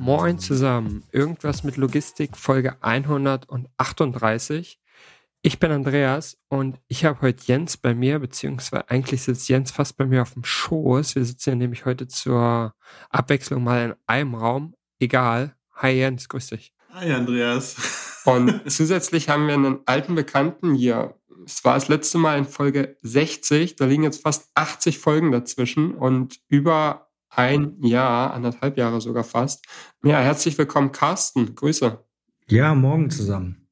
Moin zusammen. Irgendwas mit Logistik, Folge 138. Ich bin Andreas und ich habe heute Jens bei mir, beziehungsweise eigentlich sitzt Jens fast bei mir auf dem Schoß. Wir sitzen ja nämlich heute zur Abwechslung mal in einem Raum. Egal. Hi Jens, grüß dich. Hi Andreas. Und zusätzlich haben wir einen alten Bekannten hier. Es war das letzte Mal in Folge 60. Da liegen jetzt fast 80 Folgen dazwischen und über ein Jahr, anderthalb Jahre sogar fast. Ja, herzlich willkommen, Carsten. Grüße. Ja, morgen zusammen.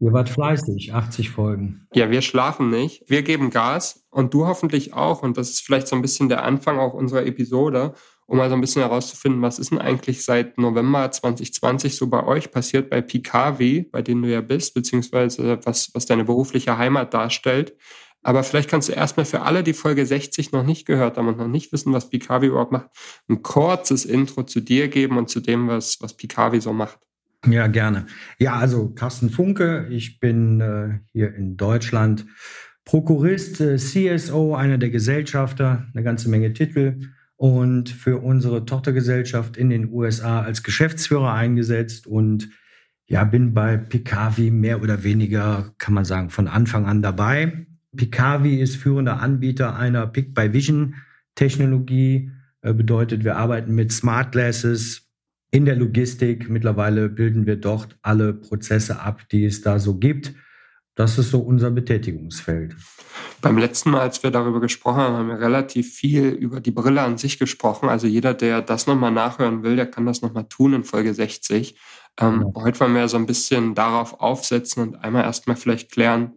Ihr wart fleißig, 80 Folgen. Ja, wir schlafen nicht. Wir geben Gas und du hoffentlich auch. Und das ist vielleicht so ein bisschen der Anfang auch unserer Episode, um mal so ein bisschen herauszufinden, was ist denn eigentlich seit November 2020 so bei euch passiert, bei PKW, bei denen du ja bist, beziehungsweise was, was deine berufliche Heimat darstellt. Aber vielleicht kannst du erstmal für alle, die Folge 60 noch nicht gehört haben und noch nicht wissen, was Pikavi überhaupt macht, ein kurzes Intro zu dir geben und zu dem, was, was Pikavi so macht. Ja, gerne. Ja, also Carsten Funke, ich bin äh, hier in Deutschland Prokurist, äh, CSO, einer der Gesellschafter, eine ganze Menge Titel und für unsere Tochtergesellschaft in den USA als Geschäftsführer eingesetzt und ja, bin bei Picavi mehr oder weniger, kann man sagen, von Anfang an dabei. Picavi ist führender Anbieter einer Pick-by-Vision-Technologie. Äh, bedeutet, wir arbeiten mit Smart Glasses, in der Logistik. Mittlerweile bilden wir dort alle Prozesse ab, die es da so gibt. Das ist so unser Betätigungsfeld. Beim letzten Mal, als wir darüber gesprochen haben, haben wir relativ viel über die Brille an sich gesprochen. Also jeder, der das nochmal nachhören will, der kann das nochmal tun in Folge 60. Ähm, ja. Heute wollen wir so ein bisschen darauf aufsetzen und einmal erstmal vielleicht klären,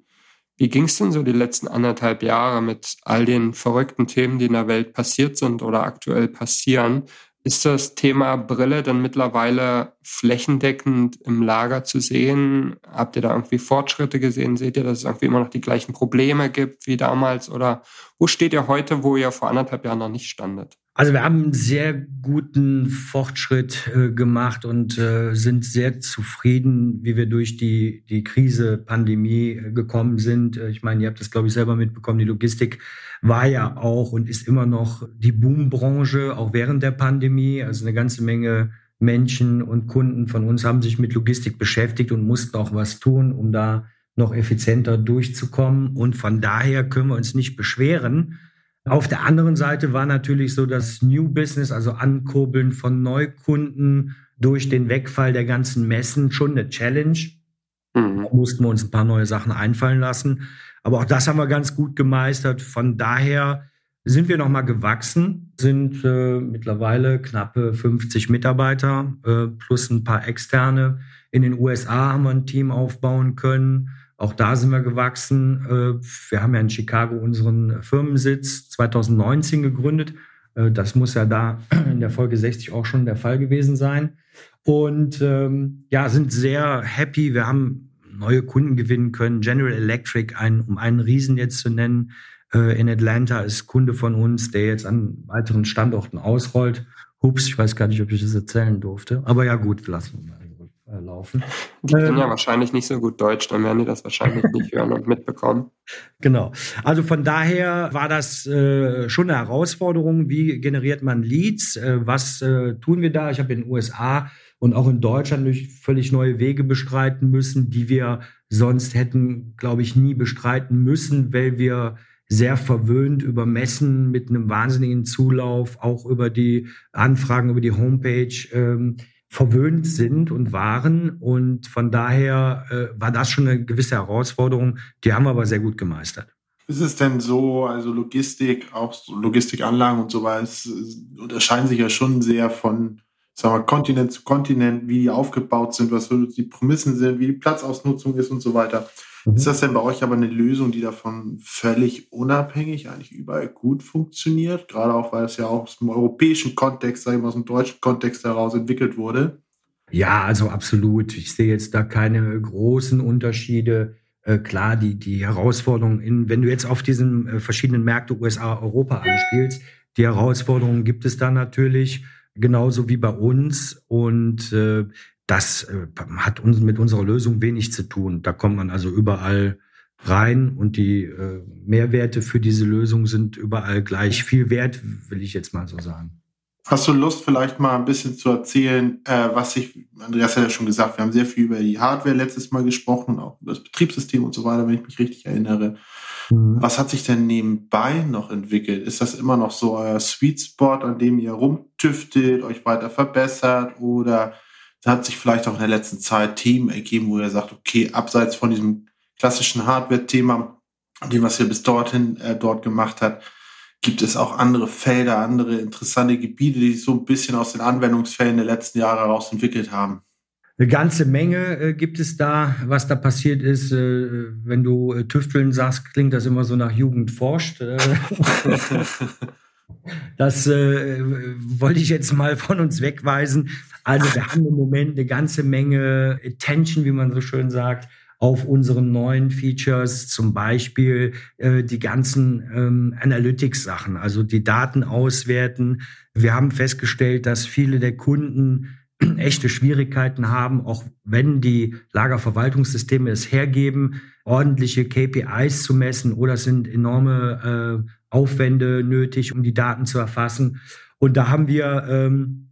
wie ging es denn so die letzten anderthalb Jahre mit all den verrückten Themen, die in der Welt passiert sind oder aktuell passieren? Ist das Thema Brille dann mittlerweile flächendeckend im Lager zu sehen? Habt ihr da irgendwie Fortschritte gesehen? Seht ihr, dass es irgendwie immer noch die gleichen Probleme gibt wie damals? Oder wo steht ihr heute, wo ihr vor anderthalb Jahren noch nicht standet? Also wir haben einen sehr guten Fortschritt äh, gemacht und äh, sind sehr zufrieden, wie wir durch die, die Krise, Pandemie äh, gekommen sind. Äh, ich meine, ihr habt das, glaube ich, selber mitbekommen. Die Logistik war ja auch und ist immer noch die Boombranche, auch während der Pandemie. Also eine ganze Menge Menschen und Kunden von uns haben sich mit Logistik beschäftigt und mussten auch was tun, um da noch effizienter durchzukommen. Und von daher können wir uns nicht beschweren auf der anderen Seite war natürlich so das New Business, also Ankurbeln von Neukunden durch den Wegfall der ganzen Messen schon eine Challenge. Mhm. Da mussten wir uns ein paar neue Sachen einfallen lassen. Aber auch das haben wir ganz gut gemeistert. Von daher sind wir nochmal gewachsen, sind äh, mittlerweile knappe 50 Mitarbeiter äh, plus ein paar externe. In den USA haben wir ein Team aufbauen können. Auch da sind wir gewachsen. Äh, wir haben ja in Chicago unseren Firmensitz 2019 gegründet. Äh, das muss ja da in der Folge 60 auch schon der Fall gewesen sein. Und ähm, ja, sind sehr happy. Wir haben neue Kunden gewinnen können. General Electric, ein, um einen Riesen jetzt zu nennen, äh, in Atlanta ist Kunde von uns, der jetzt an weiteren Standorten ausrollt. Hups, ich weiß gar nicht, ob ich das erzählen durfte. Aber ja, gut, lassen wir mal. Äh, laufen. Die können ähm, ja wahrscheinlich nicht so gut Deutsch, dann werden die das wahrscheinlich nicht hören und mitbekommen. Genau. Also von daher war das äh, schon eine Herausforderung. Wie generiert man Leads? Äh, was äh, tun wir da? Ich habe in den USA und auch in Deutschland durch völlig neue Wege bestreiten müssen, die wir sonst hätten, glaube ich, nie bestreiten müssen, weil wir sehr verwöhnt über Messen mit einem wahnsinnigen Zulauf, auch über die Anfragen über die Homepage. Ähm, verwöhnt sind und waren. Und von daher äh, war das schon eine gewisse Herausforderung. Die haben wir aber sehr gut gemeistert. Ist es denn so, also Logistik, auch Logistikanlagen und so weiter, unterscheiden sich ja schon sehr von, sagen wir, Kontinent zu Kontinent, wie die aufgebaut sind, was die Prämissen sind, wie die Platzausnutzung ist und so weiter. Mhm. Ist das denn bei euch aber eine Lösung, die davon völlig unabhängig eigentlich überall gut funktioniert? Gerade auch, weil es ja auch aus dem europäischen Kontext, sage ich mal, aus dem deutschen Kontext heraus entwickelt wurde. Ja, also absolut. Ich sehe jetzt da keine großen Unterschiede. Äh, klar, die, die Herausforderungen, in, wenn du jetzt auf diesen äh, verschiedenen Märkte USA, Europa anspielst, die Herausforderungen gibt es da natürlich, genauso wie bei uns. Und äh, das äh, hat uns mit unserer Lösung wenig zu tun. Da kommt man also überall rein und die äh, Mehrwerte für diese Lösung sind überall gleich viel wert, will ich jetzt mal so sagen. Hast du Lust, vielleicht mal ein bisschen zu erzählen, äh, was ich, Andreas hat ja schon gesagt, wir haben sehr viel über die Hardware letztes Mal gesprochen, auch über das Betriebssystem und so weiter, wenn ich mich richtig erinnere. Mhm. Was hat sich denn nebenbei noch entwickelt? Ist das immer noch so euer Sweet Spot, an dem ihr rumtüftelt, euch weiter verbessert oder hat sich vielleicht auch in der letzten Zeit Themen ergeben, wo ihr sagt, okay, abseits von diesem klassischen Hardware-Thema, dem, was ihr bis dorthin äh, dort gemacht habt, gibt es auch andere Felder, andere interessante Gebiete, die sich so ein bisschen aus den Anwendungsfällen der letzten Jahre heraus entwickelt haben? Eine ganze Menge äh, gibt es da, was da passiert ist. Äh, wenn du äh, Tüfteln sagst, klingt das immer so nach Jugend forscht. Das äh, wollte ich jetzt mal von uns wegweisen. Also wir haben im Moment eine ganze Menge Attention, wie man so schön sagt, auf unseren neuen Features, zum Beispiel äh, die ganzen ähm, Analytics-Sachen, also die Daten auswerten. Wir haben festgestellt, dass viele der Kunden echte Schwierigkeiten haben, auch wenn die Lagerverwaltungssysteme es hergeben, ordentliche KPIs zu messen oder es sind enorme äh, Aufwände nötig, um die Daten zu erfassen. Und da haben wir ähm,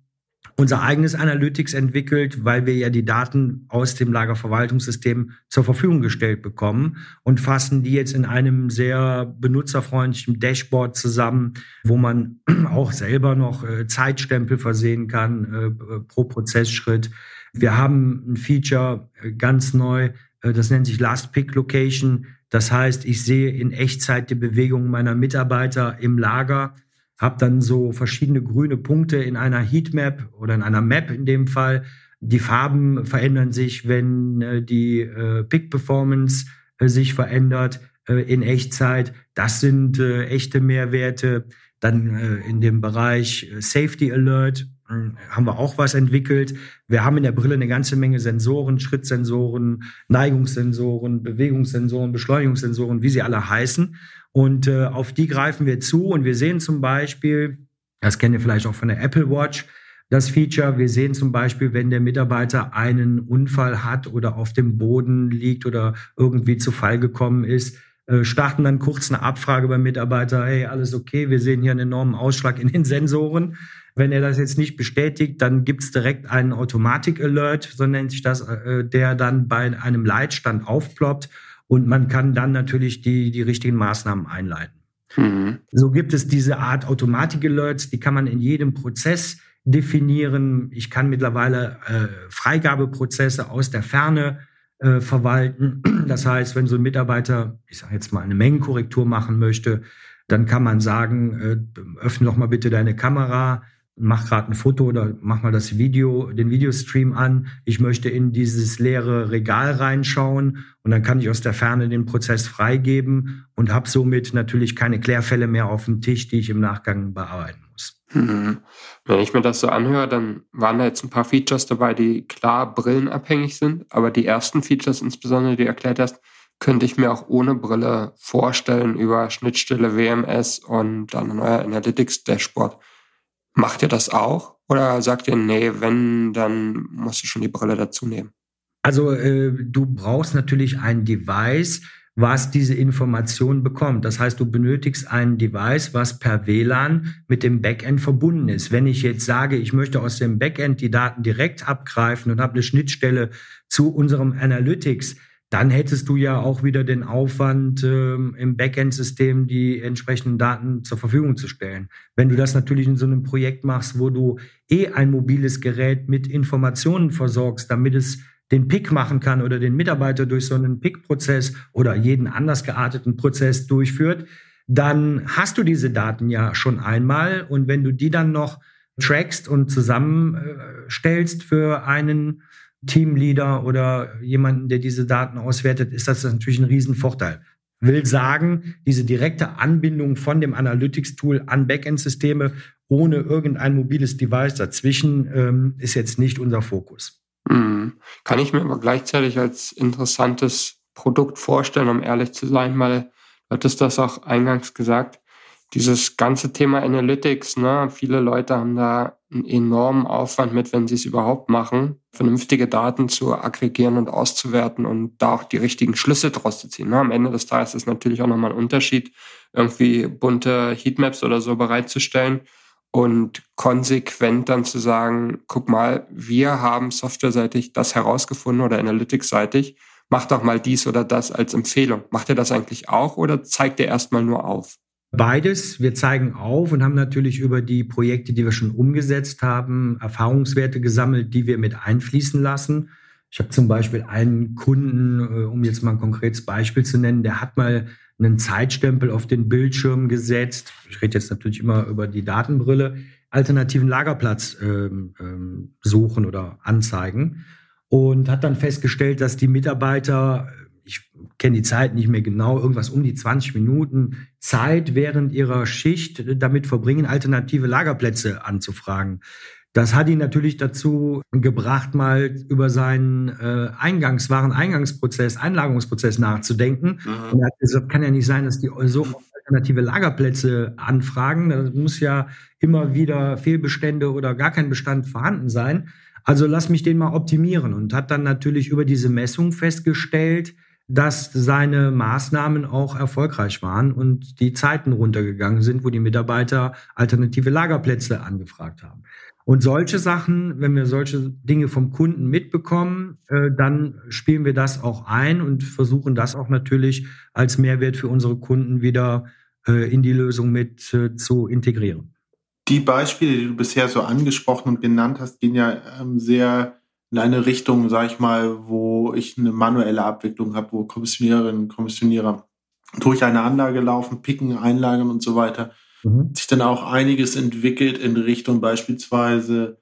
unser eigenes Analytics entwickelt, weil wir ja die Daten aus dem Lagerverwaltungssystem zur Verfügung gestellt bekommen und fassen die jetzt in einem sehr benutzerfreundlichen Dashboard zusammen, wo man auch selber noch äh, Zeitstempel versehen kann äh, pro Prozessschritt. Wir haben ein Feature äh, ganz neu, das nennt sich Last Pick Location. Das heißt, ich sehe in Echtzeit die Bewegung meiner Mitarbeiter im Lager habe dann so verschiedene grüne Punkte in einer Heatmap oder in einer Map in dem Fall. Die Farben verändern sich, wenn äh, die äh, Pick-Performance äh, sich verändert äh, in Echtzeit. Das sind äh, echte Mehrwerte. Dann äh, in dem Bereich Safety Alert haben wir auch was entwickelt. Wir haben in der Brille eine ganze Menge Sensoren, Schrittsensoren, Neigungssensoren, Bewegungssensoren, Beschleunigungssensoren, wie sie alle heißen. Und äh, auf die greifen wir zu und wir sehen zum Beispiel, das kennt ihr vielleicht auch von der Apple Watch, das Feature. Wir sehen zum Beispiel, wenn der Mitarbeiter einen Unfall hat oder auf dem Boden liegt oder irgendwie zu Fall gekommen ist, äh, starten dann kurz eine Abfrage beim Mitarbeiter, hey, alles okay, wir sehen hier einen enormen Ausschlag in den Sensoren. Wenn er das jetzt nicht bestätigt, dann gibt's direkt einen Automatik-Alert, so nennt sich das, äh, der dann bei einem Leitstand aufploppt und man kann dann natürlich die, die richtigen Maßnahmen einleiten. Mhm. So gibt es diese Art Automatik-Alerts, die kann man in jedem Prozess definieren. Ich kann mittlerweile äh, Freigabeprozesse aus der Ferne äh, verwalten. Das heißt, wenn so ein Mitarbeiter, ich sage jetzt mal, eine Mengenkorrektur machen möchte, dann kann man sagen, äh, öffne doch mal bitte deine Kamera, mach gerade ein Foto oder mach mal das Video, den Videostream an. Ich möchte in dieses leere Regal reinschauen und dann kann ich aus der Ferne den Prozess freigeben und habe somit natürlich keine Klärfälle mehr auf dem Tisch, die ich im Nachgang bearbeiten muss. Mhm. Wenn ich mir das so anhöre, dann waren da jetzt ein paar Features dabei, die klar brillenabhängig sind, aber die ersten Features insbesondere, die du erklärt hast, könnte ich mir auch ohne Brille vorstellen über Schnittstelle WMS und dann ein neuer Analytics Dashboard. Macht ihr das auch? Oder sagt ihr, nee, wenn, dann musst du schon die Brille dazu nehmen? Also äh, du brauchst natürlich ein Device, was diese Information bekommt. Das heißt, du benötigst ein Device, was per WLAN mit dem Backend verbunden ist. Wenn ich jetzt sage, ich möchte aus dem Backend die Daten direkt abgreifen und habe eine Schnittstelle zu unserem Analytics, dann hättest du ja auch wieder den Aufwand, ähm, im Backend-System die entsprechenden Daten zur Verfügung zu stellen. Wenn du das natürlich in so einem Projekt machst, wo du eh ein mobiles Gerät mit Informationen versorgst, damit es den Pick machen kann oder den Mitarbeiter durch so einen Pick-Prozess oder jeden anders gearteten Prozess durchführt, dann hast du diese Daten ja schon einmal. Und wenn du die dann noch trackst und zusammenstellst für einen Teamleader oder jemanden, der diese Daten auswertet, ist das natürlich ein Riesenvorteil. Will sagen, diese direkte Anbindung von dem Analytics-Tool an Backend-Systeme ohne irgendein mobiles Device dazwischen ähm, ist jetzt nicht unser Fokus. Hm. Kann ich mir aber gleichzeitig als interessantes Produkt vorstellen, um ehrlich zu sein, weil du hattest das auch eingangs gesagt, dieses ganze Thema Analytics, ne, viele Leute haben da einen enormen Aufwand mit, wenn sie es überhaupt machen, vernünftige Daten zu aggregieren und auszuwerten und da auch die richtigen Schlüsse draus zu ziehen. Ne. Am Ende des Tages ist natürlich auch nochmal ein Unterschied, irgendwie bunte Heatmaps oder so bereitzustellen und konsequent dann zu sagen, guck mal, wir haben softwareseitig das herausgefunden oder analytics-seitig, mach doch mal dies oder das als Empfehlung. Macht er das eigentlich auch oder zeigt er erstmal nur auf? Beides. Wir zeigen auf und haben natürlich über die Projekte, die wir schon umgesetzt haben, Erfahrungswerte gesammelt, die wir mit einfließen lassen. Ich habe zum Beispiel einen Kunden, äh, um jetzt mal ein konkretes Beispiel zu nennen, der hat mal einen Zeitstempel auf den Bildschirm gesetzt. Ich rede jetzt natürlich immer über die Datenbrille. Alternativen Lagerplatz ähm, ähm, suchen oder anzeigen und hat dann festgestellt, dass die Mitarbeiter ich kenne die Zeit nicht mehr genau, irgendwas um die 20 Minuten Zeit während ihrer Schicht damit verbringen, alternative Lagerplätze anzufragen. Das hat ihn natürlich dazu gebracht, mal über seinen äh, Eingangs, Eingangsprozess, Einlagerungsprozess nachzudenken. Mhm. Und er hat gesagt, kann ja nicht sein, dass die so alternative Lagerplätze anfragen. Da muss ja immer wieder Fehlbestände oder gar kein Bestand vorhanden sein. Also lass mich den mal optimieren und hat dann natürlich über diese Messung festgestellt, dass seine Maßnahmen auch erfolgreich waren und die Zeiten runtergegangen sind, wo die Mitarbeiter alternative Lagerplätze angefragt haben. Und solche Sachen, wenn wir solche Dinge vom Kunden mitbekommen, äh, dann spielen wir das auch ein und versuchen das auch natürlich als Mehrwert für unsere Kunden wieder äh, in die Lösung mit äh, zu integrieren. Die Beispiele, die du bisher so angesprochen und genannt hast, gehen ja ähm, sehr in eine Richtung, sage ich mal, wo ich eine manuelle Abwicklung habe, wo Kommissionärinnen und Kommissionierer durch eine Anlage laufen, picken, einlagern und so weiter. Mhm. Sich dann auch einiges entwickelt in Richtung beispielsweise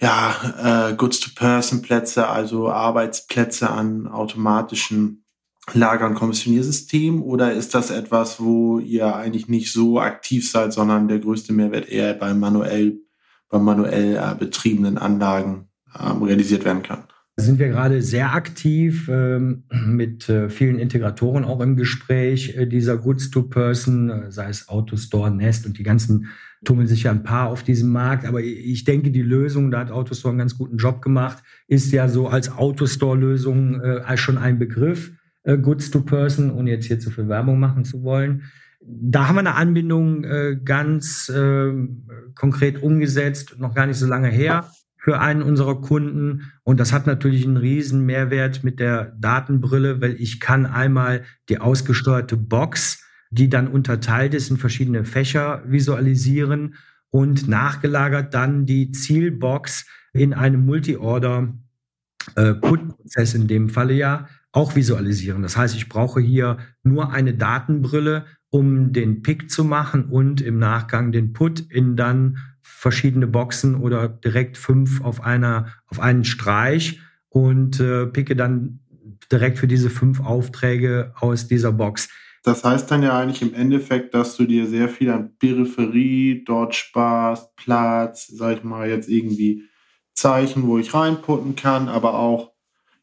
ja, äh, Goods-to-Person-Plätze, also Arbeitsplätze an automatischen Lager- und Kommissioniersystemen oder ist das etwas, wo ihr eigentlich nicht so aktiv seid, sondern der größte Mehrwert eher beim manuell, beim manuell äh, betriebenen Anlagen ähm, realisiert werden kann. Sind wir gerade sehr aktiv ähm, mit äh, vielen Integratoren auch im Gespräch äh, dieser Goods-to-Person, äh, sei es Autostore, Nest und die ganzen tummeln sich ja ein paar auf diesem Markt. Aber ich denke, die Lösung, da hat Autostore einen ganz guten Job gemacht, ist ja so als Autostore-Lösung äh, schon ein Begriff, äh, Goods-to-Person, ohne jetzt hier zu viel Werbung machen zu wollen. Da haben wir eine Anbindung äh, ganz äh, konkret umgesetzt, noch gar nicht so lange her für einen unserer Kunden. Und das hat natürlich einen riesen Mehrwert mit der Datenbrille, weil ich kann einmal die ausgesteuerte Box, die dann unterteilt ist in verschiedene Fächer visualisieren und nachgelagert dann die Zielbox in einem Multi-Order äh, Put-Prozess in dem Falle ja auch visualisieren. Das heißt, ich brauche hier nur eine Datenbrille, um den Pick zu machen und im Nachgang den Put in dann verschiedene Boxen oder direkt fünf auf einer, auf einen Streich und äh, picke dann direkt für diese fünf Aufträge aus dieser Box. Das heißt dann ja eigentlich im Endeffekt, dass du dir sehr viel an Peripherie dort sparst, Platz, sag ich mal, jetzt irgendwie Zeichen, wo ich reinputten kann, aber auch,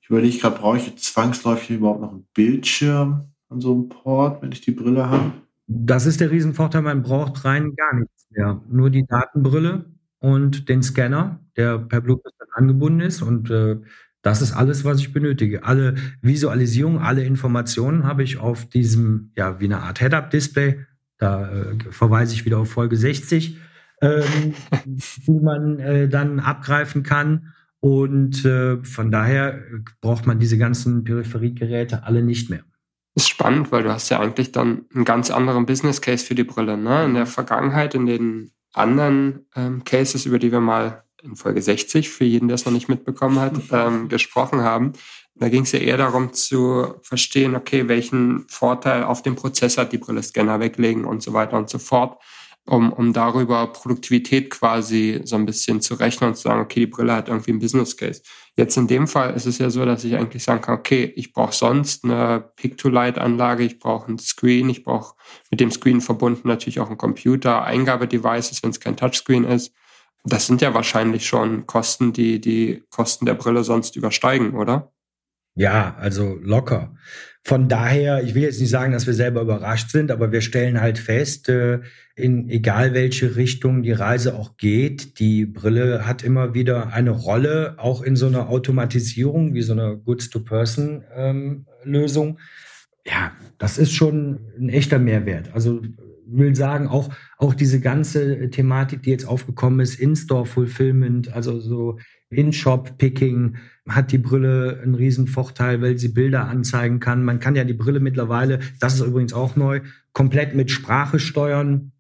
ich überlege gerade, brauche ich zwangsläufig überhaupt noch einen Bildschirm an so einem Port, wenn ich die Brille habe? Das ist der Riesenvorteil, man braucht rein gar nichts mehr. Nur die Datenbrille und den Scanner, der per Bluetooth angebunden ist. Und äh, das ist alles, was ich benötige. Alle Visualisierungen, alle Informationen habe ich auf diesem, ja, wie eine Art Head-Up-Display. Da äh, verweise ich wieder auf Folge 60, ähm, die man äh, dann abgreifen kann. Und äh, von daher braucht man diese ganzen Peripheriegeräte alle nicht mehr ist spannend, weil du hast ja eigentlich dann einen ganz anderen Business Case für die Brille. Ne? In der Vergangenheit, in den anderen ähm, Cases, über die wir mal in Folge 60, für jeden, der es noch nicht mitbekommen hat, ähm, gesprochen haben, da ging es ja eher darum zu verstehen, okay, welchen Vorteil auf dem Prozess hat die Brille Scanner weglegen und so weiter und so fort um, um darüber Produktivität quasi so ein bisschen zu rechnen und zu sagen, okay, die Brille hat irgendwie einen Business Case. Jetzt in dem Fall ist es ja so, dass ich eigentlich sagen kann, okay, ich brauche sonst eine Pick-to-Light-Anlage, ich brauche ein Screen, ich brauche mit dem Screen verbunden natürlich auch ein Computer, Eingabedevices, wenn es kein Touchscreen ist. Das sind ja wahrscheinlich schon Kosten, die die Kosten der Brille sonst übersteigen, oder? Ja, also locker. Von daher, ich will jetzt nicht sagen, dass wir selber überrascht sind, aber wir stellen halt fest, äh, in egal welche Richtung die Reise auch geht, die Brille hat immer wieder eine Rolle, auch in so einer Automatisierung wie so einer Goods-to-Person-Lösung. Ähm, ja, das ist schon ein echter Mehrwert. Also will sagen, auch, auch diese ganze Thematik, die jetzt aufgekommen ist, In-Store-Fulfillment, also so In-Shop-Picking, hat die Brille einen riesen Vorteil, weil sie Bilder anzeigen kann. Man kann ja die Brille mittlerweile, das ist übrigens auch neu, komplett mit Sprache steuern,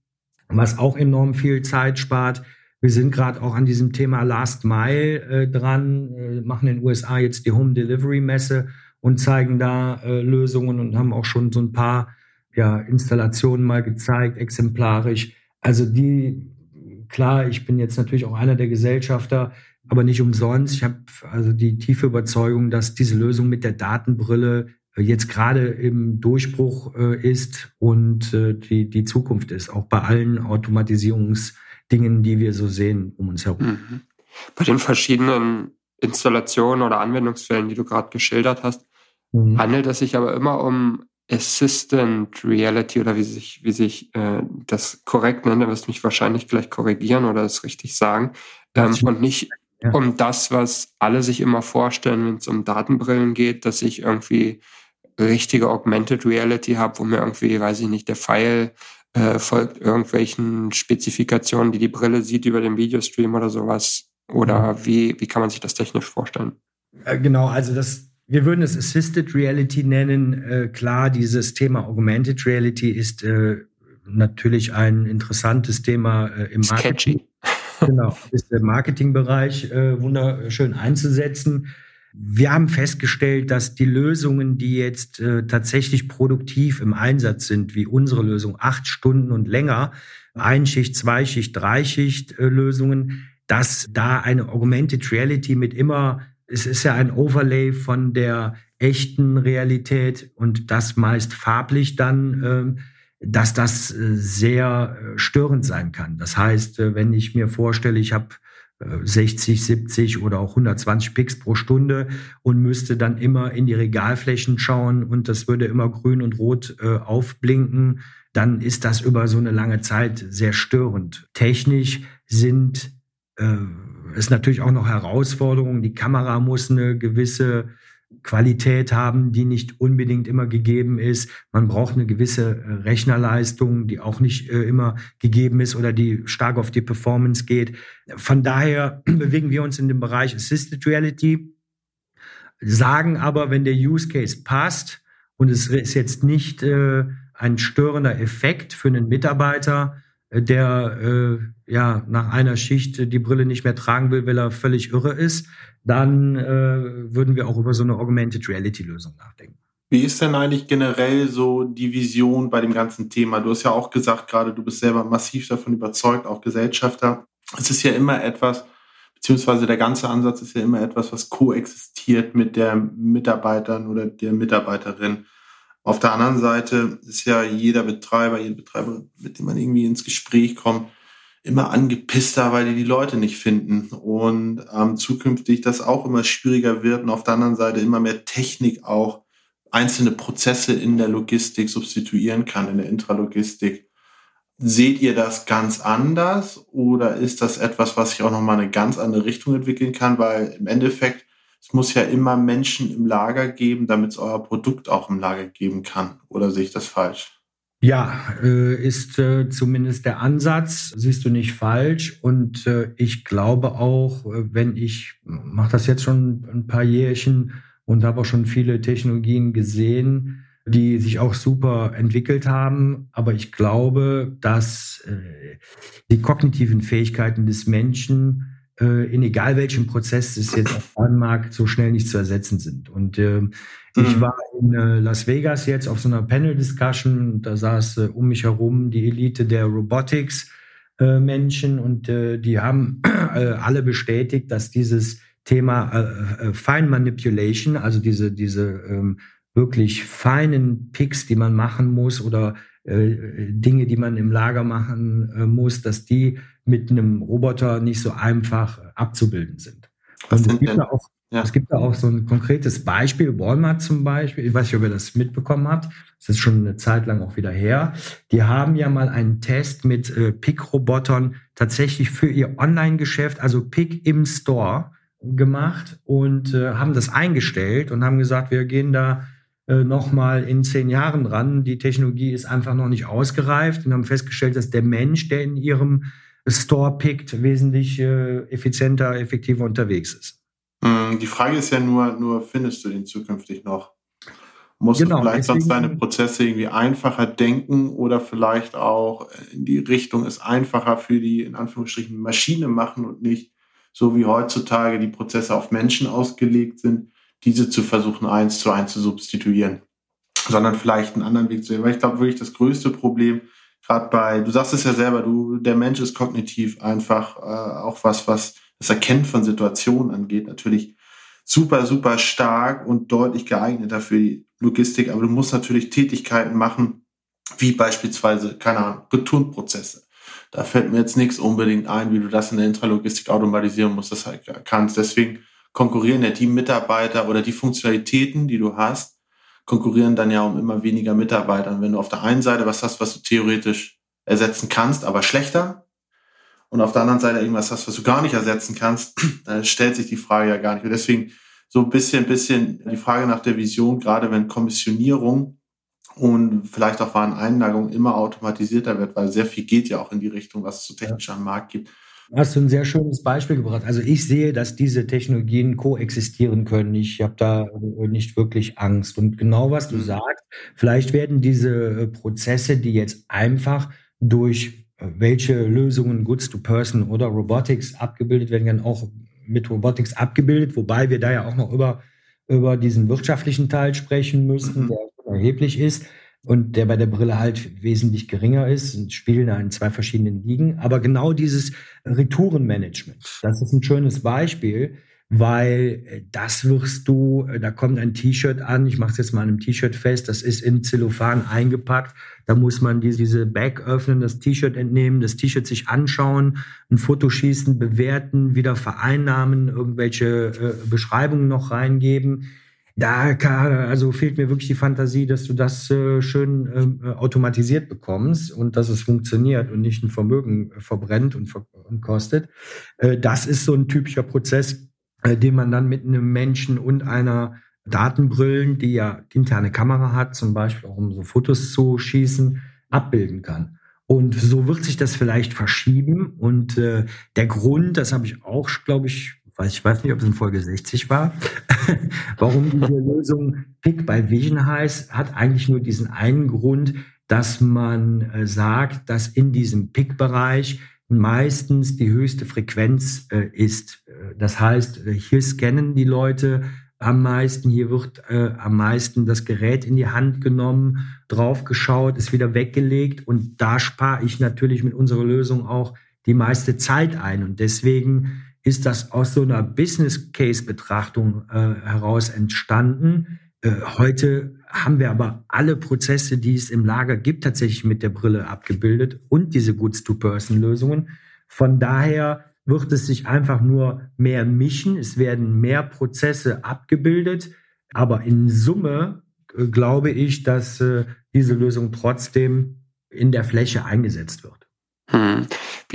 was auch enorm viel Zeit spart. Wir sind gerade auch an diesem Thema Last Mile äh, dran, äh, machen in den USA jetzt die Home Delivery Messe und zeigen da äh, Lösungen und haben auch schon so ein paar ja, Installationen mal gezeigt, exemplarisch. Also die, klar, ich bin jetzt natürlich auch einer der Gesellschafter, aber nicht umsonst. Ich habe also die tiefe Überzeugung, dass diese Lösung mit der Datenbrille äh, jetzt gerade im Durchbruch äh, ist und äh, die, die Zukunft ist, auch bei allen Automatisierungsdingen, die wir so sehen um uns herum. Mhm. Bei den verschiedenen Installationen oder Anwendungsfällen, die du gerade geschildert hast, mhm. handelt es sich aber immer um Assistant Reality oder wie sich, wie sich äh, das korrekt nennt, da wirst du mich wahrscheinlich gleich korrigieren oder es richtig sagen. Ähm, und nicht ja. um das, was alle sich immer vorstellen, wenn es um Datenbrillen geht, dass ich irgendwie richtige Augmented Reality habe, wo mir irgendwie, weiß ich nicht, der Pfeil äh, folgt irgendwelchen Spezifikationen, die die Brille sieht über den Videostream oder sowas. Oder mhm. wie, wie kann man sich das technisch vorstellen? Äh, genau, also das wir würden es Assisted Reality nennen. Äh, klar, dieses Thema Augmented Reality ist äh, natürlich ein interessantes Thema äh, im Marketing. Genau, ist der Marketingbereich äh, wunderschön einzusetzen. Wir haben festgestellt, dass die Lösungen, die jetzt äh, tatsächlich produktiv im Einsatz sind, wie unsere Lösung, acht Stunden und länger, Einschicht, Zweischicht, Dreischicht äh, dass da eine Augmented Reality mit immer es ist ja ein Overlay von der echten Realität und das meist farblich dann, ähm, dass das äh, sehr äh, störend sein kann. Das heißt, äh, wenn ich mir vorstelle, ich habe 60, 70 oder auch 120 Pix pro Stunde und müsste dann immer in die Regalflächen schauen und das würde immer grün und rot äh, aufblinken, dann ist das über so eine lange Zeit sehr störend. Technisch sind äh, ist natürlich auch noch Herausforderung. Die Kamera muss eine gewisse Qualität haben, die nicht unbedingt immer gegeben ist. Man braucht eine gewisse äh, Rechnerleistung, die auch nicht äh, immer gegeben ist oder die stark auf die Performance geht. Von daher bewegen wir uns in dem Bereich Assisted Reality, sagen aber, wenn der Use Case passt und es ist jetzt nicht äh, ein störender Effekt für einen Mitarbeiter, der äh, ja nach einer Schicht die Brille nicht mehr tragen will, weil er völlig irre ist, dann äh, würden wir auch über so eine Augmented Reality Lösung nachdenken. Wie ist denn eigentlich generell so die Vision bei dem ganzen Thema? Du hast ja auch gesagt, gerade du bist selber massiv davon überzeugt, auch Gesellschafter. Es ist ja immer etwas, beziehungsweise der ganze Ansatz ist ja immer etwas, was koexistiert mit der Mitarbeitern oder der Mitarbeiterin. Auf der anderen Seite ist ja jeder Betreiber, jede Betreiber, mit dem man irgendwie ins Gespräch kommt, immer angepisster, weil die die Leute nicht finden und ähm, zukünftig das auch immer schwieriger wird und auf der anderen Seite immer mehr Technik auch einzelne Prozesse in der Logistik substituieren kann, in der Intralogistik. Seht ihr das ganz anders oder ist das etwas, was sich auch nochmal eine ganz andere Richtung entwickeln kann? Weil im Endeffekt es muss ja immer Menschen im Lager geben, damit es euer Produkt auch im Lager geben kann. Oder sehe ich das falsch? Ja, äh, ist äh, zumindest der Ansatz, siehst du nicht falsch. Und äh, ich glaube auch, wenn ich mache das jetzt schon ein paar Jährchen und habe auch schon viele Technologien gesehen, die sich auch super entwickelt haben. Aber ich glaube, dass die kognitiven Fähigkeiten des Menschen äh, in egal welchem Prozess es jetzt auf dem Markt so schnell nicht zu ersetzen sind. Und äh, mhm. ich war in äh, Las Vegas jetzt auf so einer Panel-Discussion, da saß äh, um mich herum die Elite der Robotics. Äh, Menschen und die haben alle bestätigt, dass dieses Thema äh, Fine Manipulation, also diese, diese ähm, wirklich feinen Picks, die man machen muss oder äh, Dinge, die man im Lager machen äh, muss, dass die mit einem Roboter nicht so einfach abzubilden sind. Was Und es gibt, da auch, Ja. es gibt da auch so ein konkretes Beispiel, Walmart zum Beispiel, ich weiß nicht, ob ihr das mitbekommen habt, das ist schon eine Zeit lang auch wieder her. Die haben ja mal einen Test mit äh, Pick-Robotern tatsächlich für ihr Online-Geschäft, also Pick im Store, gemacht und äh, haben das eingestellt und haben gesagt, wir gehen da äh, nochmal in zehn Jahren ran. Die Technologie ist einfach noch nicht ausgereift und haben festgestellt, dass der Mensch, der in ihrem Store pickt, wesentlich äh, effizienter, effektiver unterwegs ist. Mm, Die Frage ist ja nur, nur findest du den zukünftig noch? Musst Genau, du vielleicht sonst deine Prozesse irgendwie einfacher denken oder vielleicht auch in die Richtung es einfacher für die, in Anführungsstrichen, Maschine machen und nicht so wie heutzutage die Prozesse auf Menschen ausgelegt sind, diese zu versuchen, eins zu eins zu substituieren, sondern vielleicht einen anderen Weg zu sehen. Weil ich glaube wirklich das größte Problem, gerade bei, du sagst es ja selber, du, der Mensch ist kognitiv einfach äh, auch was, was das Erkennen von Situationen angeht, natürlich super, super stark und deutlich geeigneter für die Logistik, aber du musst natürlich Tätigkeiten machen, wie beispielsweise, keine Ahnung, Returnprozesse. Da fällt mir jetzt nichts unbedingt ein, wie du das in der Intralogistik automatisieren musst, das halt kannst. Deswegen konkurrieren ja die Mitarbeiter oder die Funktionalitäten, die du hast, konkurrieren dann ja um immer weniger Mitarbeiter. Und wenn du auf der einen Seite was hast, was du theoretisch ersetzen kannst, aber schlechter, und auf der anderen Seite irgendwas hast, was du gar nicht ersetzen kannst, dann stellt sich die Frage ja gar nicht. Und deswegen so ein bisschen, bisschen die Frage nach der Vision, gerade wenn Kommissionierung und vielleicht auch Wareneinlagerung immer automatisierter wird, weil sehr viel geht ja auch in die Richtung, was es so technisch am Markt gibt. Hast du ein sehr schönes Beispiel gebracht. Also ich sehe, dass diese Technologien koexistieren können. Ich habe da äh, nicht wirklich Angst. Und genau was du Mhm. sagst, vielleicht werden diese äh, Prozesse, die jetzt einfach durch äh, welche Lösungen Goods to Person oder Robotics abgebildet werden, dann auch mit Robotics abgebildet, wobei wir da ja auch noch über, über diesen wirtschaftlichen Teil sprechen müssen, Mhm. der erheblich ist und der bei der Brille halt wesentlich geringer ist und spielen in zwei verschiedenen Ligen. Aber genau dieses Retourenmanagement, das ist ein schönes Beispiel, weil äh, das wirst du, äh, da kommt ein T-Shirt an, ich mache es jetzt mal an einem T-Shirt fest, das ist in Zellophan eingepackt, da muss man diese, diese Bag öffnen, das T-Shirt entnehmen, das T-Shirt sich anschauen, ein Foto schießen, bewerten, wieder vereinnahmen, irgendwelche äh, Beschreibungen noch reingeben. Da also fehlt mir wirklich die Fantasie, dass du das äh, schön ähm, äh, automatisiert bekommst und dass es funktioniert und nicht ein Vermögen äh, verbrennt und, kostet. Das ist so ein typischer Prozess, den man dann mit einem Menschen und einer Datenbrillen, die ja interne Kamera hat, zum Beispiel auch um so Fotos zu schießen, abbilden kann. Und so wird sich das vielleicht verschieben. Und äh, der Grund, das habe ich auch, glaube ich, weiß ich weiß nicht, ob es in Folge 60 war, warum diese Lösung Pick by Vision heißt, hat eigentlich nur diesen einen Grund, dass man äh, sagt, dass in diesem Pick-Bereich meistens die höchste Frequenz äh, ist. Äh, Das heißt, äh, hier scannen die Leute am meisten, hier wird äh, am meisten das Gerät in die Hand genommen, draufgeschaut, ist wieder weggelegt und da spare ich natürlich mit unserer Lösung auch die meiste Zeit ein und deswegen ist das aus so einer Business Case Betrachtung äh, heraus entstanden. Äh, heute haben wir aber alle Prozesse, die es im Lager gibt, tatsächlich mit der Brille abgebildet und diese Goods-to-Person-Lösungen. Von daher wird es sich einfach nur mehr mischen. Es werden mehr Prozesse abgebildet. Aber in Summe äh, glaube ich, dass äh, diese Lösung trotzdem in der Fläche eingesetzt wird. Hm.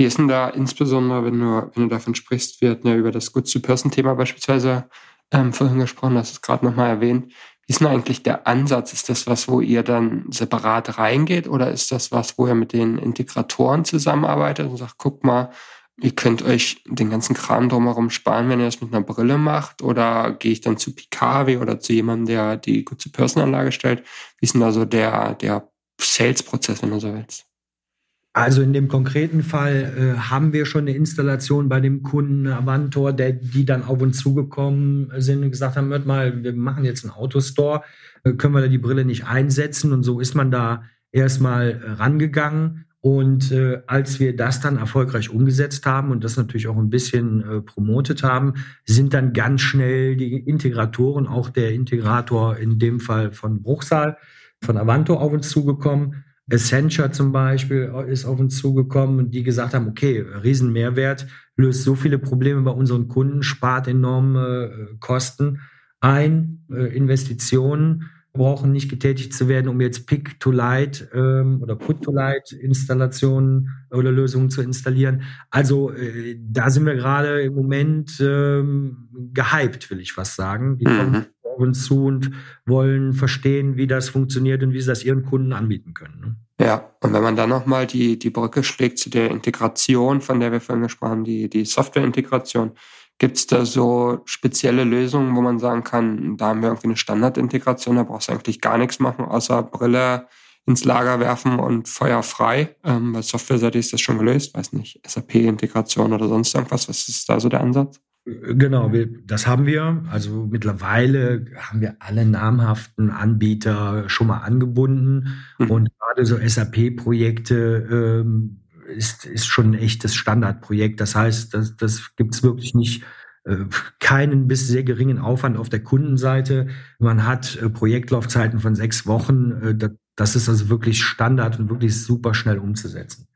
Wie ist denn da insbesondere, wenn du, wenn du davon sprichst, wir hatten ja über das Goods-to-Person-Thema beispielsweise ähm, vorhin gesprochen, hast es gerade nochmal erwähnt. Wie ist denn eigentlich der Ansatz? Ist das was, wo ihr dann separat reingeht oder ist das was, wo ihr mit den Integratoren zusammenarbeitet und sagt, guck mal, ihr könnt euch den ganzen Kram drumherum sparen, wenn ihr das mit einer Brille macht? Oder gehe ich dann zu Picave oder zu jemandem, der die Good-to-Person-Anlage stellt? Wie ist denn da so der, der Sales-Prozess, wenn du so willst? Also in dem konkreten Fall äh, haben wir schon eine Installation bei dem Kunden Avantor, der, die dann auf uns zugekommen sind und gesagt haben, hört mal, wir machen jetzt einen Autostore, äh, können wir da die Brille nicht einsetzen? Und so ist man da erstmal äh, rangegangen. Und äh, als wir das dann erfolgreich umgesetzt haben und das natürlich auch ein bisschen äh, promotet haben, sind dann ganz schnell die Integratoren, auch der Integrator in dem Fall von Bruchsal, von Avanto auf uns zugekommen Accenture zum Beispiel ist auf uns zugekommen und die gesagt haben, okay, Riesenmehrwert, löst so viele Probleme bei unseren Kunden, spart enorme äh, Kosten ein, äh, Investitionen brauchen nicht getätigt zu werden, um jetzt Pick-to-Light ähm, oder Put-to-Light-Installationen oder Lösungen zu installieren. Also äh, da sind wir gerade im Moment ähm, gehypt, will ich fast sagen. Die mhm. kommen uns zu und wollen verstehen, wie das funktioniert und wie sie das ihren Kunden anbieten können. Ne? Ja, und wenn man dann nochmal die, die Brücke schlägt zu der Integration, von der wir vorhin gesprochen haben, die, die Software-Integration, Gibt es da so spezielle Lösungen, wo man sagen kann, da haben wir irgendwie eine Standardintegration, da brauchst du eigentlich gar nichts machen, außer Brille ins Lager werfen und Feuer frei? Ähm, bei Softwareseite ist das schon gelöst, weiß nicht, SAP-Integration oder sonst irgendwas. Was ist da so der Ansatz? Genau, wir, das haben wir. Also mittlerweile haben wir alle namhaften Anbieter schon mal angebunden mhm. und gerade so SAP-Projekte ähm, ist, ist schon ein echtes Standardprojekt. Das heißt, das, das gibt es wirklich nicht äh, keinen bis sehr geringen Aufwand auf der Kundenseite. Man hat äh, Projektlaufzeiten von sechs Wochen. Äh, das, das ist also wirklich Standard und wirklich super schnell umzusetzen.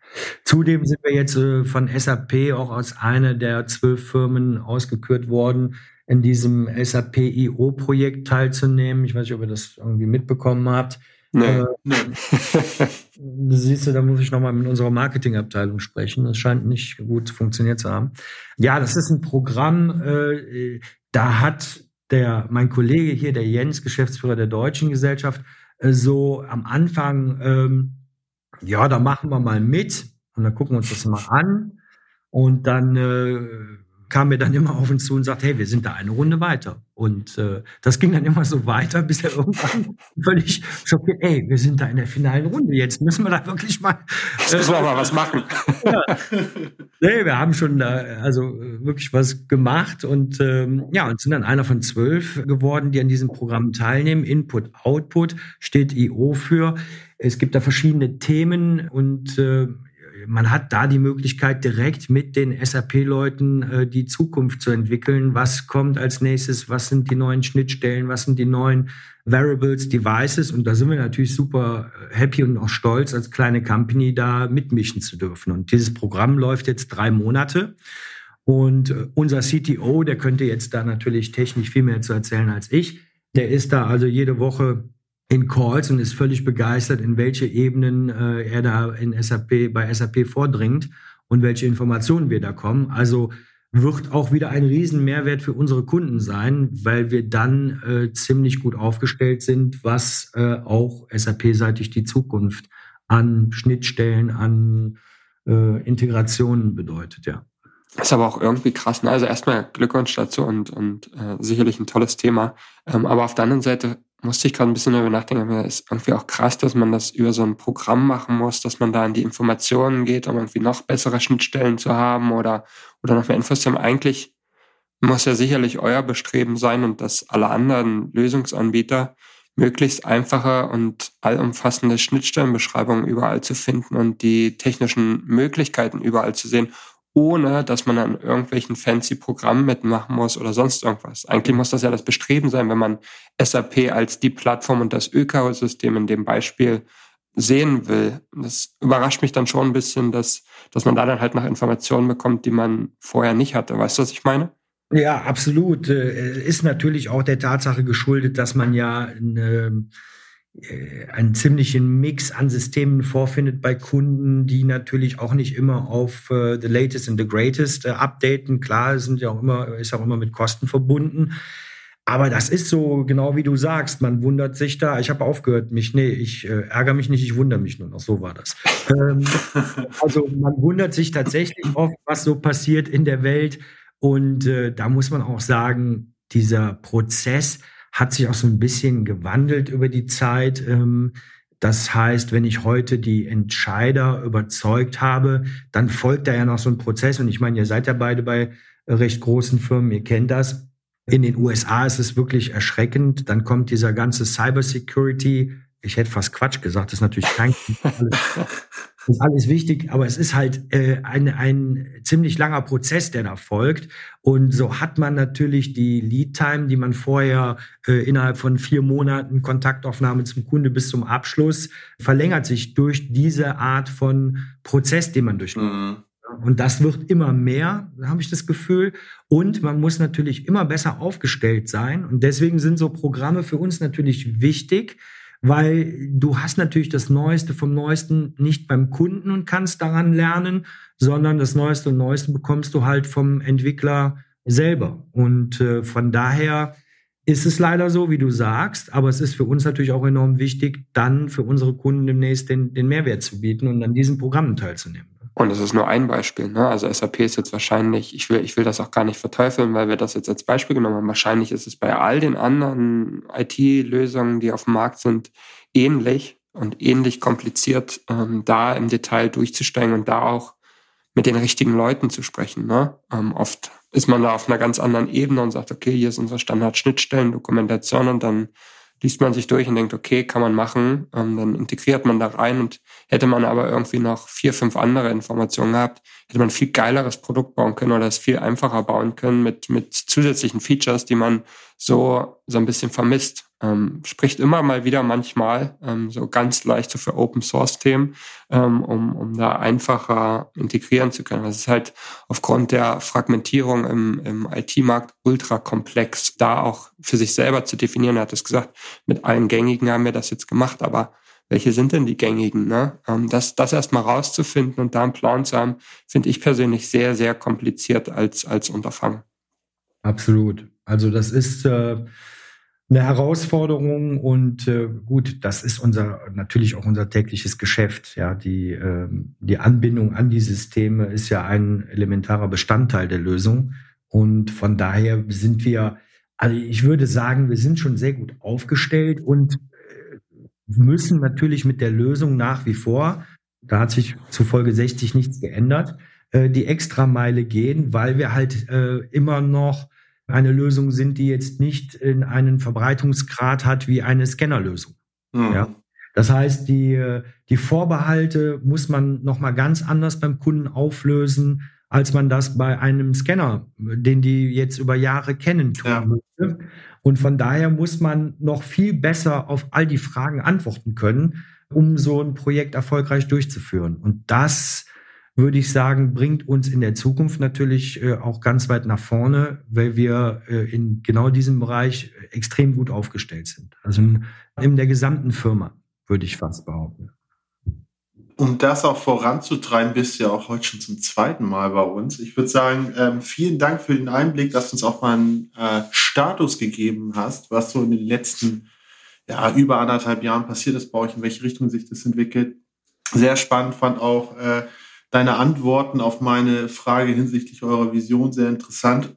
Zudem sind wir jetzt äh, von SAP auch als eine der zwölf Firmen ausgekürt worden, in diesem SAP IO-Projekt teilzunehmen. Ich weiß nicht, ob ihr das irgendwie mitbekommen habt. Nee. Äh, siehst du, da muss ich nochmal mit unserer Marketingabteilung sprechen. Das scheint nicht gut funktioniert zu haben. Ja, das ist ein Programm, äh, da hat der, mein Kollege hier, der Jens, Geschäftsführer der Deutschen Gesellschaft, äh, so am Anfang, ähm, ja, da machen wir mal mit und dann gucken wir uns das mal an und dann äh, kam mir dann immer auf uns zu und sagt, hey, wir sind da eine Runde weiter. Und äh, das ging dann immer so weiter, bis er irgendwann völlig schockiert, ey, wir sind da in der finalen Runde, jetzt müssen wir da wirklich mal... Äh, müssen wir mal was machen. ja. Nee, wir haben schon da also wirklich was gemacht und ähm, ja, und sind dann einer von zwölf geworden, die an diesem Programm teilnehmen. Input, Output steht IO für. Es gibt da verschiedene Themen und äh, man hat da die Möglichkeit, direkt mit den SAP-Leuten äh, die Zukunft zu entwickeln. Was kommt als nächstes? Was sind die neuen Schnittstellen? Was sind die neuen Variables, Devices? Und da sind wir natürlich super happy und auch stolz, als kleine Company da mitmischen zu dürfen. Und dieses Programm läuft jetzt drei Monate. Und äh, unser CTO, der könnte jetzt da natürlich technisch viel mehr zu erzählen als ich. Der ist da also jede Woche in Calls und ist völlig begeistert, in welche Ebenen äh, er da in SAP, bei SAP vordringt und welche Informationen wir da kommen. Also wird auch wieder ein Riesenmehrwert für unsere Kunden sein, weil wir dann äh, ziemlich gut aufgestellt sind, was äh, auch SAP-seitig die Zukunft an Schnittstellen, an äh, Integrationen bedeutet, ja. Ist aber auch irgendwie krass. Ne? Also erstmal Glückwunsch dazu und, und äh, sicherlich ein tolles Thema. Ähm, aber auf der anderen Seite musste ich gerade ein bisschen darüber nachdenken, aber es ist irgendwie auch krass, dass man das über so ein Programm machen muss, dass man da an die Informationen geht, um irgendwie noch bessere Schnittstellen zu haben oder, oder noch mehr Infos zu haben. Eigentlich muss ja sicherlich euer Bestreben sein und dass alle anderen Lösungsanbieter möglichst einfache und allumfassende Schnittstellenbeschreibungen überall zu finden und die technischen Möglichkeiten überall zu sehen ohne dass man an irgendwelchen fancy Programmen mitmachen muss oder sonst irgendwas. Eigentlich muss das ja das Bestreben sein, wenn man SAP als die Plattform und das Ökosystem in dem Beispiel sehen will. Das überrascht mich dann schon ein bisschen, dass, dass man da dann halt nach Informationen bekommt, die man vorher nicht hatte. Weißt du, was ich meine? Ja, absolut. Äh, ist natürlich auch der Tatsache geschuldet, dass man ja eine einen ziemlichen Mix an Systemen vorfindet bei Kunden, die natürlich auch nicht immer auf uh, the latest and the greatest uh, updaten. Klar, sind ja auch immer, ist auch immer mit Kosten verbunden. Aber das ist so, genau wie du sagst, man wundert sich da. Ich habe aufgehört, mich, nee, ich äh, ärgere mich nicht, ich wundere mich nur noch. So war das. ähm, also man wundert sich tatsächlich oft, was so passiert in der Welt. Und äh, da muss man auch sagen, dieser Prozess, hat sich auch so ein bisschen gewandelt über die Zeit. Ähm, das heißt, wenn ich heute die Entscheider überzeugt habe, dann folgt da ja noch so ein Prozess. Und ich meine, ihr seid ja beide bei recht großen Firmen, ihr kennt das. In den USA ist es wirklich erschreckend. Dann kommt dieser ganze Cybersecurity ich hätte fast Quatsch gesagt, das ist natürlich kein Das ist alles wichtig, aber es ist halt äh, ein, ein ziemlich langer Prozess, der da folgt. Und so hat man natürlich die Lead-Time, die man vorher äh, innerhalb von vier Monaten Kontaktaufnahme zum Kunde bis zum Abschluss verlängert sich durch diese Art von Prozess, den man durchläuft. Mhm. Und das wird immer mehr, habe ich das Gefühl. Und man muss natürlich immer besser aufgestellt sein. Und deswegen sind so Programme für uns natürlich wichtig, weil du hast natürlich das Neueste vom Neuesten nicht beim Kunden und kannst daran lernen, sondern das Neueste und Neueste bekommst du halt vom Entwickler selber. Und äh, von daher ist es leider so, wie du sagst, aber es ist für uns natürlich auch enorm wichtig, dann für unsere Kunden demnächst den, den Mehrwert zu bieten und an diesen Programmen teilzunehmen. Und das ist nur ein Beispiel. Ne? Also SAP ist jetzt wahrscheinlich, ich will, ich will das auch gar nicht verteufeln, weil wir das jetzt als Beispiel genommen haben. Wahrscheinlich ist es bei all den anderen IT-Lösungen, die auf dem Markt sind, ähnlich und ähnlich kompliziert, ähm, da im Detail durchzusteigen und da auch mit den richtigen Leuten zu sprechen. Ne? Ähm, oft ist man da auf einer ganz anderen Ebene und sagt, okay, hier ist unsere Standard-Schnittstellen, Dokumentation und dann liest man sich durch und denkt, okay, kann man machen. Ähm, dann integriert man da rein und hätte man aber irgendwie noch vier, fünf andere Informationen gehabt, hätte man viel geileres Produkt bauen können oder es viel einfacher bauen können mit, mit zusätzlichen Features, die man so, so ein bisschen vermisst. Ähm, spricht immer mal wieder manchmal ähm, so ganz leicht so für Open Source Themen, ähm, um, um da einfacher integrieren zu können. Das ist halt aufgrund der Fragmentierung im, im IT-Markt ultra komplex, da auch für sich selber zu definieren. Er hat es gesagt, mit allen gängigen haben wir das jetzt gemacht, aber welche sind denn die gängigen? Ne? Ähm, das, das erstmal rauszufinden und da einen Plan zu haben, finde ich persönlich sehr, sehr kompliziert als, als Unterfangen. Absolut. Also das ist äh, eine Herausforderung und äh, gut, das ist unser natürlich auch unser tägliches Geschäft. Ja, die äh, die Anbindung an die Systeme ist ja ein elementarer Bestandteil der Lösung und von daher sind wir, also ich würde sagen, wir sind schon sehr gut aufgestellt und äh, müssen natürlich mit der Lösung nach wie vor, da hat sich zu Folge 60 nichts geändert, äh, die Extrameile gehen, weil wir halt äh, immer noch eine Lösung sind, die jetzt nicht in einen Verbreitungsgrad hat wie eine Scannerlösung. Mhm. Ja. Das heißt, die, die Vorbehalte muss man nochmal ganz anders beim Kunden auflösen, als man das bei einem Scanner, den die jetzt über Jahre kennen, tun ja. müsste. Und von daher muss man noch viel besser auf all die Fragen antworten können, um so ein Projekt erfolgreich durchzuführen. Und das würde ich sagen, bringt uns in der Zukunft natürlich äh, auch ganz weit nach vorne, weil wir äh, in genau diesem Bereich extrem gut aufgestellt sind. Also in, in der gesamten Firma, würde ich fast behaupten. Um das auch voranzutreiben, bist du ja auch heute schon zum zweiten Mal bei uns. Ich würde sagen, ähm, vielen Dank für den Einblick, dass du uns auch mal einen äh, Status gegeben hast, was so in den letzten ja, über anderthalb Jahren passiert ist bei euch, in welche Richtung sich das entwickelt. Sehr spannend fand auch, äh, deine Antworten auf meine Frage hinsichtlich eurer Vision sehr interessant.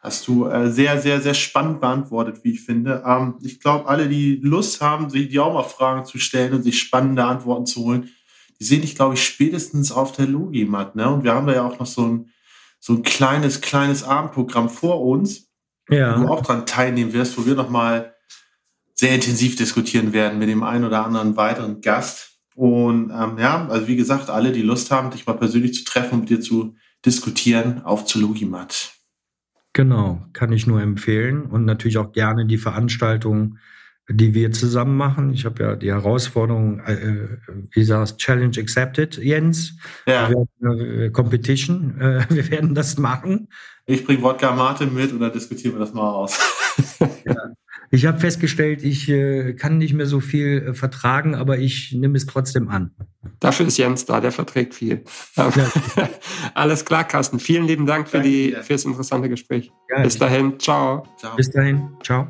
Hast du äh, sehr, sehr, sehr spannend beantwortet, wie ich finde. Ähm, ich glaube, alle, die Lust haben, sich die auch mal Fragen zu stellen und sich spannende Antworten zu holen, die sehe ich, glaube ich, spätestens auf der Logimat. Ne? Und wir haben da ja auch noch so ein, so ein kleines, kleines Abendprogramm vor uns, ja. wo du auch dran teilnehmen wirst, wo wir nochmal sehr intensiv diskutieren werden mit dem einen oder anderen weiteren Gast. Und ähm, ja, also wie gesagt, alle, die Lust haben, dich mal persönlich zu treffen und mit dir zu diskutieren, auf zu Logimat. Genau, kann ich nur empfehlen und natürlich auch gerne die Veranstaltungen, die wir zusammen machen. Ich habe ja die Herausforderung, äh, wie sagst Challenge accepted, Jens. Ja. Wir, äh, Competition, äh, wir werden das machen. Ich bringe Wodka Mate mit und dann diskutieren wir das mal aus. ja. Ich habe festgestellt, ich äh, kann nicht mehr so viel äh, vertragen, aber ich nehme es trotzdem an. Dafür ist Jens da, der verträgt viel. Ja. Alles klar, Carsten. Vielen lieben Dank für, die, für das interessante Gespräch. Ja, Bis dahin, ciao. ciao. Bis dahin, ciao.